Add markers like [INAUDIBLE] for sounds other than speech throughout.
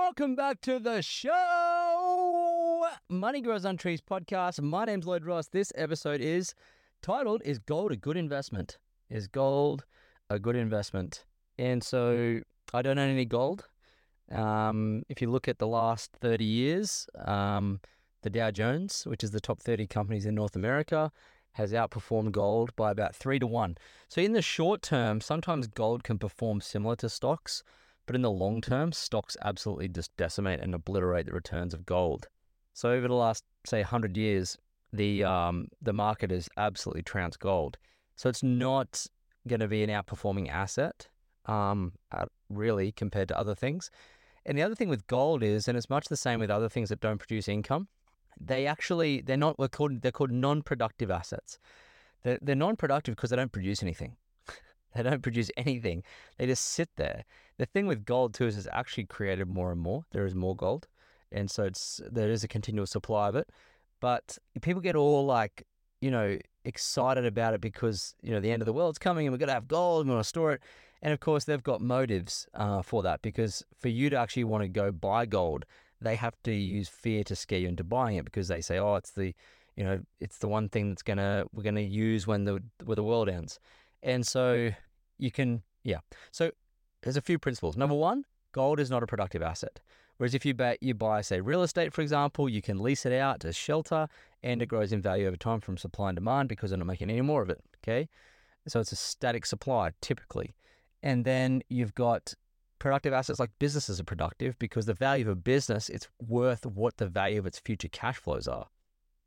Welcome back to the show. Money Grows on Trees podcast. My name's Lloyd Ross. This episode is titled Is Gold a Good Investment? Is gold a good investment? And so I don't own any gold. Um, if you look at the last 30 years, um, the Dow Jones, which is the top 30 companies in North America, has outperformed gold by about three to one. So in the short term, sometimes gold can perform similar to stocks. But in the long term, stocks absolutely just decimate and obliterate the returns of gold. So over the last, say, 100 years, the um, the market has absolutely trounced gold. So it's not going to be an outperforming asset, um, uh, really, compared to other things. And the other thing with gold is, and it's much the same with other things that don't produce income, they actually they're not we're called they're called non-productive assets. They're, they're non-productive because they don't produce anything. They don't produce anything. They just sit there the thing with gold too is it's actually created more and more. There is more gold, and so it's there is a continual supply of it. But people get all like you know excited about it because you know the end of the world's coming and we're gonna have gold and we want to store it. And of course they've got motives uh, for that because for you to actually want to go buy gold, they have to use fear to scare you into buying it because they say, oh, it's the you know it's the one thing that's gonna we're gonna use when the when the world ends. And mm. so you can yeah. So there's a few principles. Number one, gold is not a productive asset. Whereas if you buy, you buy, say, real estate, for example, you can lease it out as shelter and it mm. grows in value over time from supply and demand because they're not making any more of it. Okay. So it's a static supply typically. And then you've got productive assets like businesses are productive because the value of a business, it's worth what the value of its future cash flows are.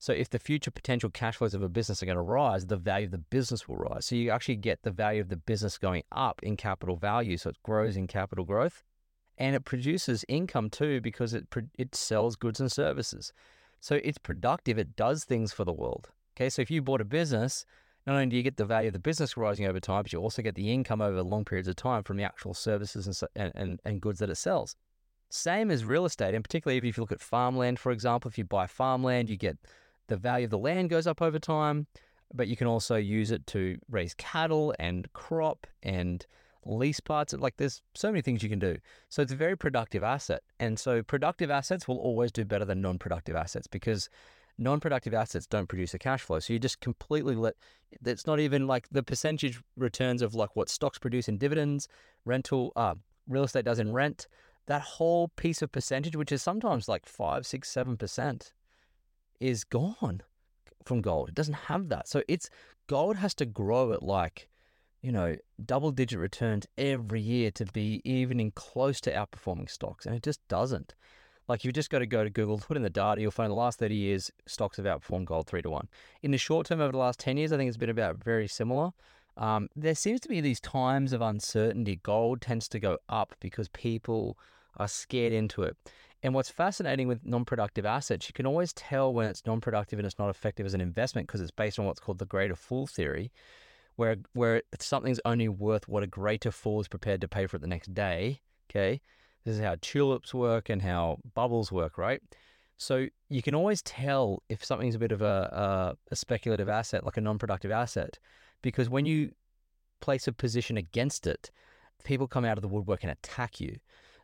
So if the future potential cash flows of a business are going to rise, the value of the business will rise. So you actually get the value of the business going up in capital value. So it grows in capital growth, and it produces income too because it it sells goods and services. So it's productive. It does things for the world. Okay, so if you bought a business, not only do you get the value of the business rising over time, but you also get the income over long periods of time from the actual services and, and, and goods that it sells. Same as real estate, and particularly if you look at farmland, for example, if you buy farmland, you get the value of the land goes up over time, but you can also use it to raise cattle and crop and lease parts. Like there's so many things you can do. So it's a very productive asset. And so productive assets will always do better than non productive assets because non productive assets don't produce a cash flow. So you just completely let it's not even like the percentage returns of like what stocks produce in dividends, rental, uh, real estate does in rent. That whole piece of percentage, which is sometimes like five, six, seven percent, is gone from gold. It doesn't have that. So it's gold has to grow at like, you know, double digit returns every year to be even in close to outperforming stocks. And it just doesn't. Like you've just got to go to Google, put in the data, you'll find the last 30 years stocks have outperformed gold three to one. In the short term, over the last 10 years, I think it's been about very similar. Um, there seems to be these times of uncertainty. Gold tends to go up because people are scared into it. And what's fascinating with non productive assets, you can always tell when it's non productive and it's not effective as an investment because it's based on what's called the greater fool theory, where, where something's only worth what a greater fool is prepared to pay for it the next day. Okay. This is how tulips work and how bubbles work, right? So you can always tell if something's a bit of a, a, a speculative asset, like a non productive asset, because when you place a position against it, people come out of the woodwork and attack you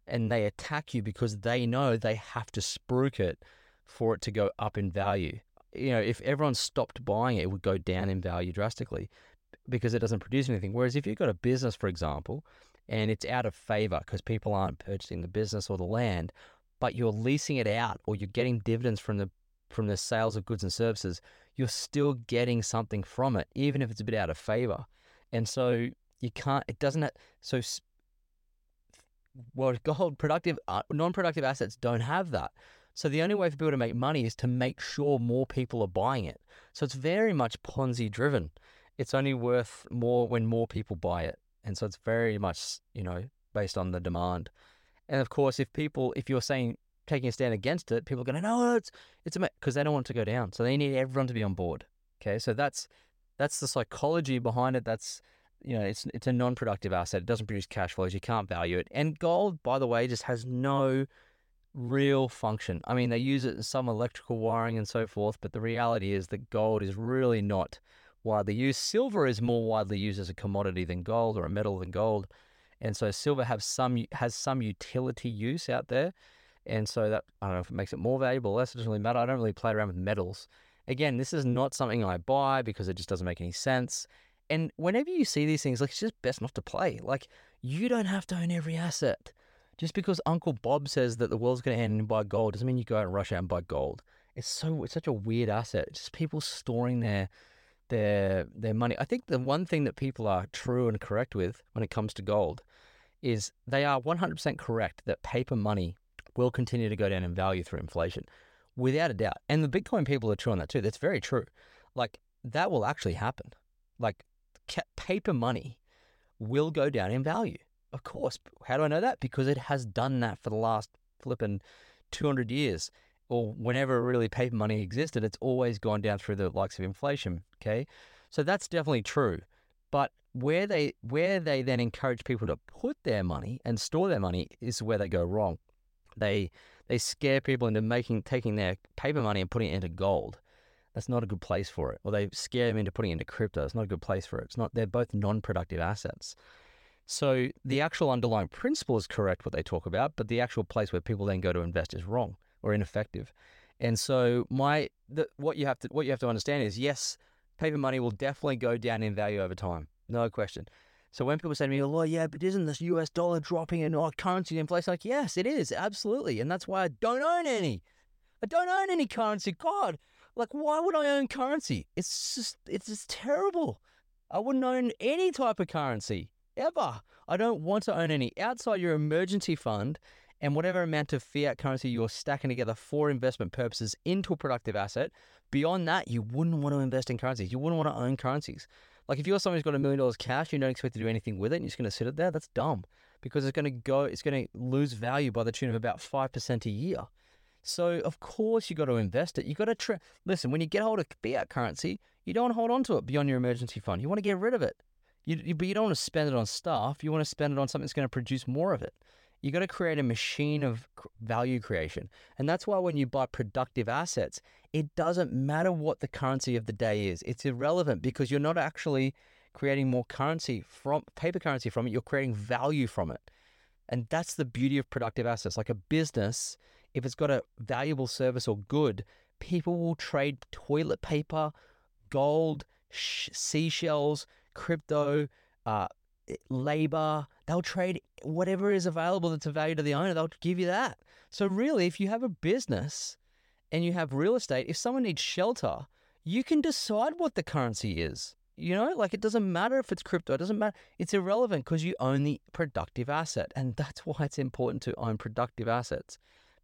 and they attack you because they know they have to spruik it for it to go up in value. You know, if everyone stopped buying it, it would go down in value drastically because it doesn't produce anything. Whereas if you've got a business, for example, and it's out of favor because people aren't purchasing the business or the land, but you're leasing it out or you're getting dividends from the from the sales of goods and services, you're still getting something from it, even if it's a bit out of favor. And so you can't. It doesn't. So well, [LAUGHS] gold productive, uh, non-productive assets don't have that. So the only way for people to make money is to make sure more people are buying it. So it's very much Ponzi driven. It's only worth more when more people buy it. And so it's very much, you know, based on the demand. And of course, if people, if you're saying taking a stand against it, people are going, no, it's it's because they don't want it to go down. So they need everyone to be on board. Okay, so that's that's the psychology behind it. That's you know, it's it's a non-productive asset. It doesn't produce cash flows. You can't value it. And gold, by the way, just has no real function. I mean, they use it in some electrical wiring and so forth, but the reality is that gold is really not widely used. Silver is more widely used as a commodity than gold or a metal than gold. And so silver has some has some utility use out there. And so that I don't know if it makes it more valuable, less, it doesn't really matter. I don't really play around with metals. Again, this is not something I buy because it just doesn't make any sense. And whenever you see these things, like it's just best not to play. Like you don't have to own every asset. Just because Uncle Bob says that the world's going to end and buy gold doesn't mean you go out and rush out and buy gold. It's so it's such a weird asset. It's just people storing their their their money. I think the one thing that people are true and correct with when it comes to gold is they are 100% correct that paper money will continue to go down in value through inflation, without a doubt. And the Bitcoin people are true on that too. That's very true. Like that will actually happen. Like paper money will go down in value. Of course. How do I know that? Because it has done that for the last flipping 200 years or whenever really paper money existed, it's always gone down through the likes of inflation. Okay. So that's definitely true. But where they where they then encourage people to put their money and store their money is where they go wrong. They they scare people into making taking their paper money and putting it into gold. That's not a good place for it. Or they scare them into putting into crypto. It's not a good place for it. It's not. They're both non-productive assets. So the actual underlying principle is correct what they talk about, but the actual place where people then go to invest is wrong or ineffective. And so my the, what you have to what you have to understand is yes, paper money will definitely go down in value over time, no question. So when people say to me, "Oh yeah, but isn't this U.S. dollar dropping and our currency inflation?" Like yes, it is absolutely, and that's why I don't own any. I don't own any currency. God, like why would I own currency? It's just it's just terrible. I wouldn't own any type of currency ever. I don't want to own any outside your emergency fund and whatever amount of fiat currency you're stacking together for investment purposes into a productive asset. Beyond that, you wouldn't want to invest in currencies. You wouldn't want to own currencies. Like if you're someone who's got a million dollars cash, you don't expect to do anything with it, and you're just going to sit it there. That's dumb because it's going to go. It's going to lose value by the tune of about five percent a year. So of course you got to invest it. You got to tra- listen. When you get hold of fiat currency, you don't hold on to it beyond your emergency fund. You want to get rid of it. You, you, but you don't want to spend it on stuff. You want to spend it on something that's going to produce more of it. You got to create a machine of value creation. And that's why when you buy productive assets, it doesn't matter what the currency of the day is. It's irrelevant because you're not actually creating more currency from paper currency from it. You're creating value from it. And that's the beauty of productive assets. Like a business, if it's got a valuable service or good, people will trade toilet paper, gold, sh- seashells, crypto, uh, labor. They'll trade whatever is available that's of value to the owner. They'll give you that. So really, if you have a business and you have real estate, if someone needs shelter, you can decide what the currency is. You know, like it doesn't matter if it's crypto, it doesn't matter. It's irrelevant because you own the productive asset. And that's [LAUGHS] why it's important to own productive assets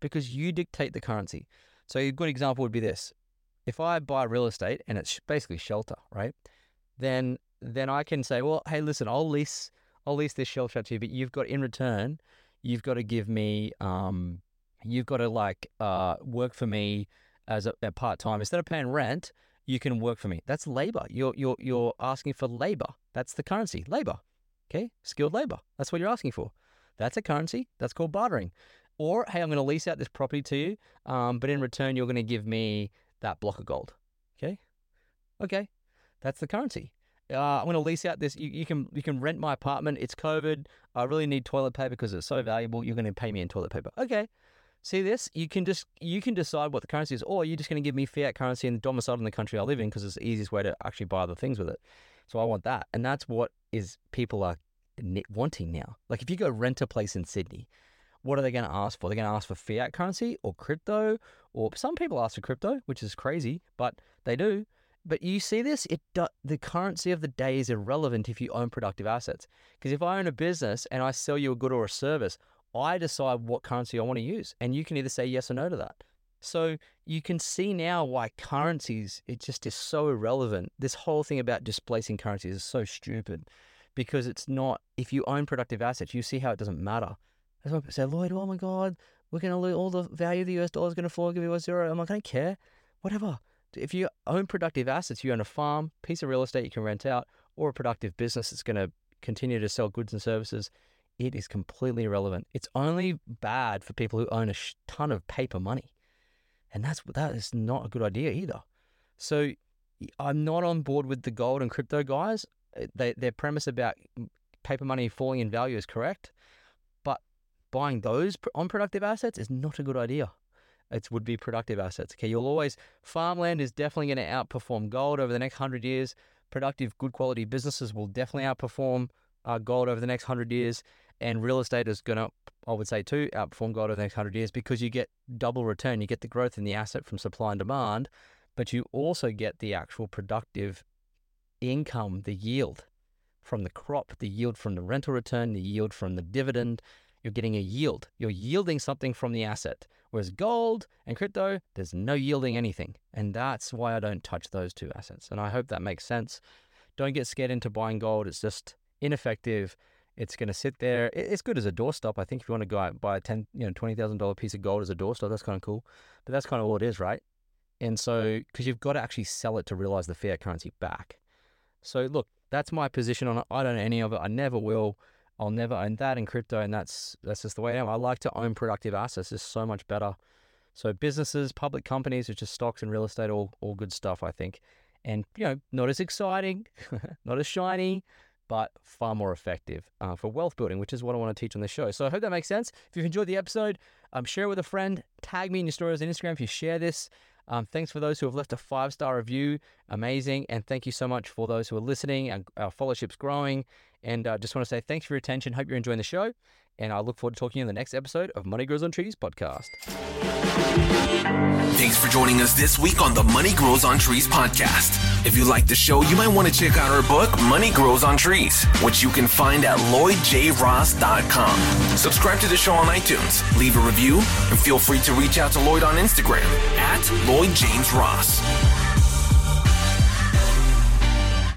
because you dictate the currency. So a good example would be this. If I buy real estate and it's basically shelter, right? Then then I can say, well, hey, listen, I'll lease, I'll lease this shelter to you, but you've got in return, you've got to give me, um, you've got to like uh, work for me as a, a part time instead of paying rent. You can work for me. That's labor. You're you're you're asking for labor. That's the currency, labor. Okay, skilled labor. That's what you're asking for. That's a currency. That's called bartering. Or hey, I'm going to lease out this property to you, um, but in return, you're going to give me that block of gold. Okay, okay, that's the currency uh, I'm going to lease out this. You, you, can you can rent my apartment. It's COVID. I really need toilet paper because it's so valuable. You're going to pay me in toilet paper. Okay. See this? You can just you can decide what the currency is, or you're just going to give me fiat currency and domicile in the country I live in because it's the easiest way to actually buy other things with it. So I want that, and that's what is people are wanting now. Like if you go rent a place in Sydney, what are they going to ask for? They're going to ask for fiat currency or crypto, or some people ask for crypto, which is crazy, but they do. But you see this, it the currency of the day is irrelevant if you own productive assets. Because if I own a business and I sell you a good or a service, I decide what currency I want to use, and you can either say yes or no to that. So you can see now why currencies it just is so irrelevant. This whole thing about displacing currencies is so stupid because it's not. If you own productive assets, you see how it doesn't matter. That's why people say, Lloyd, oh my God, we're going to lose all the value of the US dollar is going to fall, give you a zero. I'm like, I don't care. Whatever. If you own productive assets, you own a farm, piece of real estate you can rent out, or a productive business that's going to continue to sell goods and services, it is completely irrelevant. It's only bad for people who own a ton of paper money. And that's that is not a good idea either. So I'm not on board with the gold and crypto guys. They, their premise about paper money falling in value is correct, buying those unproductive assets is not a good idea. It would be productive assets. Okay, you'll always farmland is definitely going to outperform gold over the next hundred years. Productive, good quality businesses will definitely outperform uh, gold over the next hundred years, and real estate is going to, I would say, too, outperform gold over the next hundred years because you get double return. You get the growth in the asset from supply and demand, but you also get the actual productive income, the yield from the crop, the yield from the rental return, the yield from the dividend. You're getting a yield. You're yielding something from the asset. Whereas gold and crypto, there's no yielding anything. And that's why I don't touch those two assets. And I hope that makes sense. Don't get scared into buying gold. It's just ineffective. It's going to sit there. It's good as a doorstop. I think if you want to go out and buy a ten, you know, twenty thousand dollar piece of gold as a doorstop, that's kind of cool. But that's kind of all it is, right? And so, because you've got to actually sell it to realize the fiat currency back. So, look, that's my position on it. I don't know any of it. I never will. I'll never own that in crypto, and that's that's just the way I am. I like to own productive assets. It's so much better. So businesses, public companies, which is stocks and real estate, all all good stuff, I think. And you know, not as exciting, [LAUGHS] not as shiny, but far more effective uh, for wealth building, which is what I want to teach on this show. So I hope that makes sense. If you've enjoyed the episode, um, share it with a friend. Tag me in your stories on Instagram if you share this. Um, thanks for those who have left a five star review. Amazing. And thank you so much for those who are listening. Our, our followership's growing. And I uh, just want to say thanks for your attention. Hope you're enjoying the show. And I look forward to talking to you in the next episode of Money Grows on Trees podcast. Thanks for joining us this week on the Money Grows on Trees podcast. If you like the show, you might want to check out our book, Money Grows on Trees, which you can find at lloydjross.com. Subscribe to the show on iTunes, leave a review, and feel free to reach out to Lloyd on Instagram at LloydJamesRoss. Ross.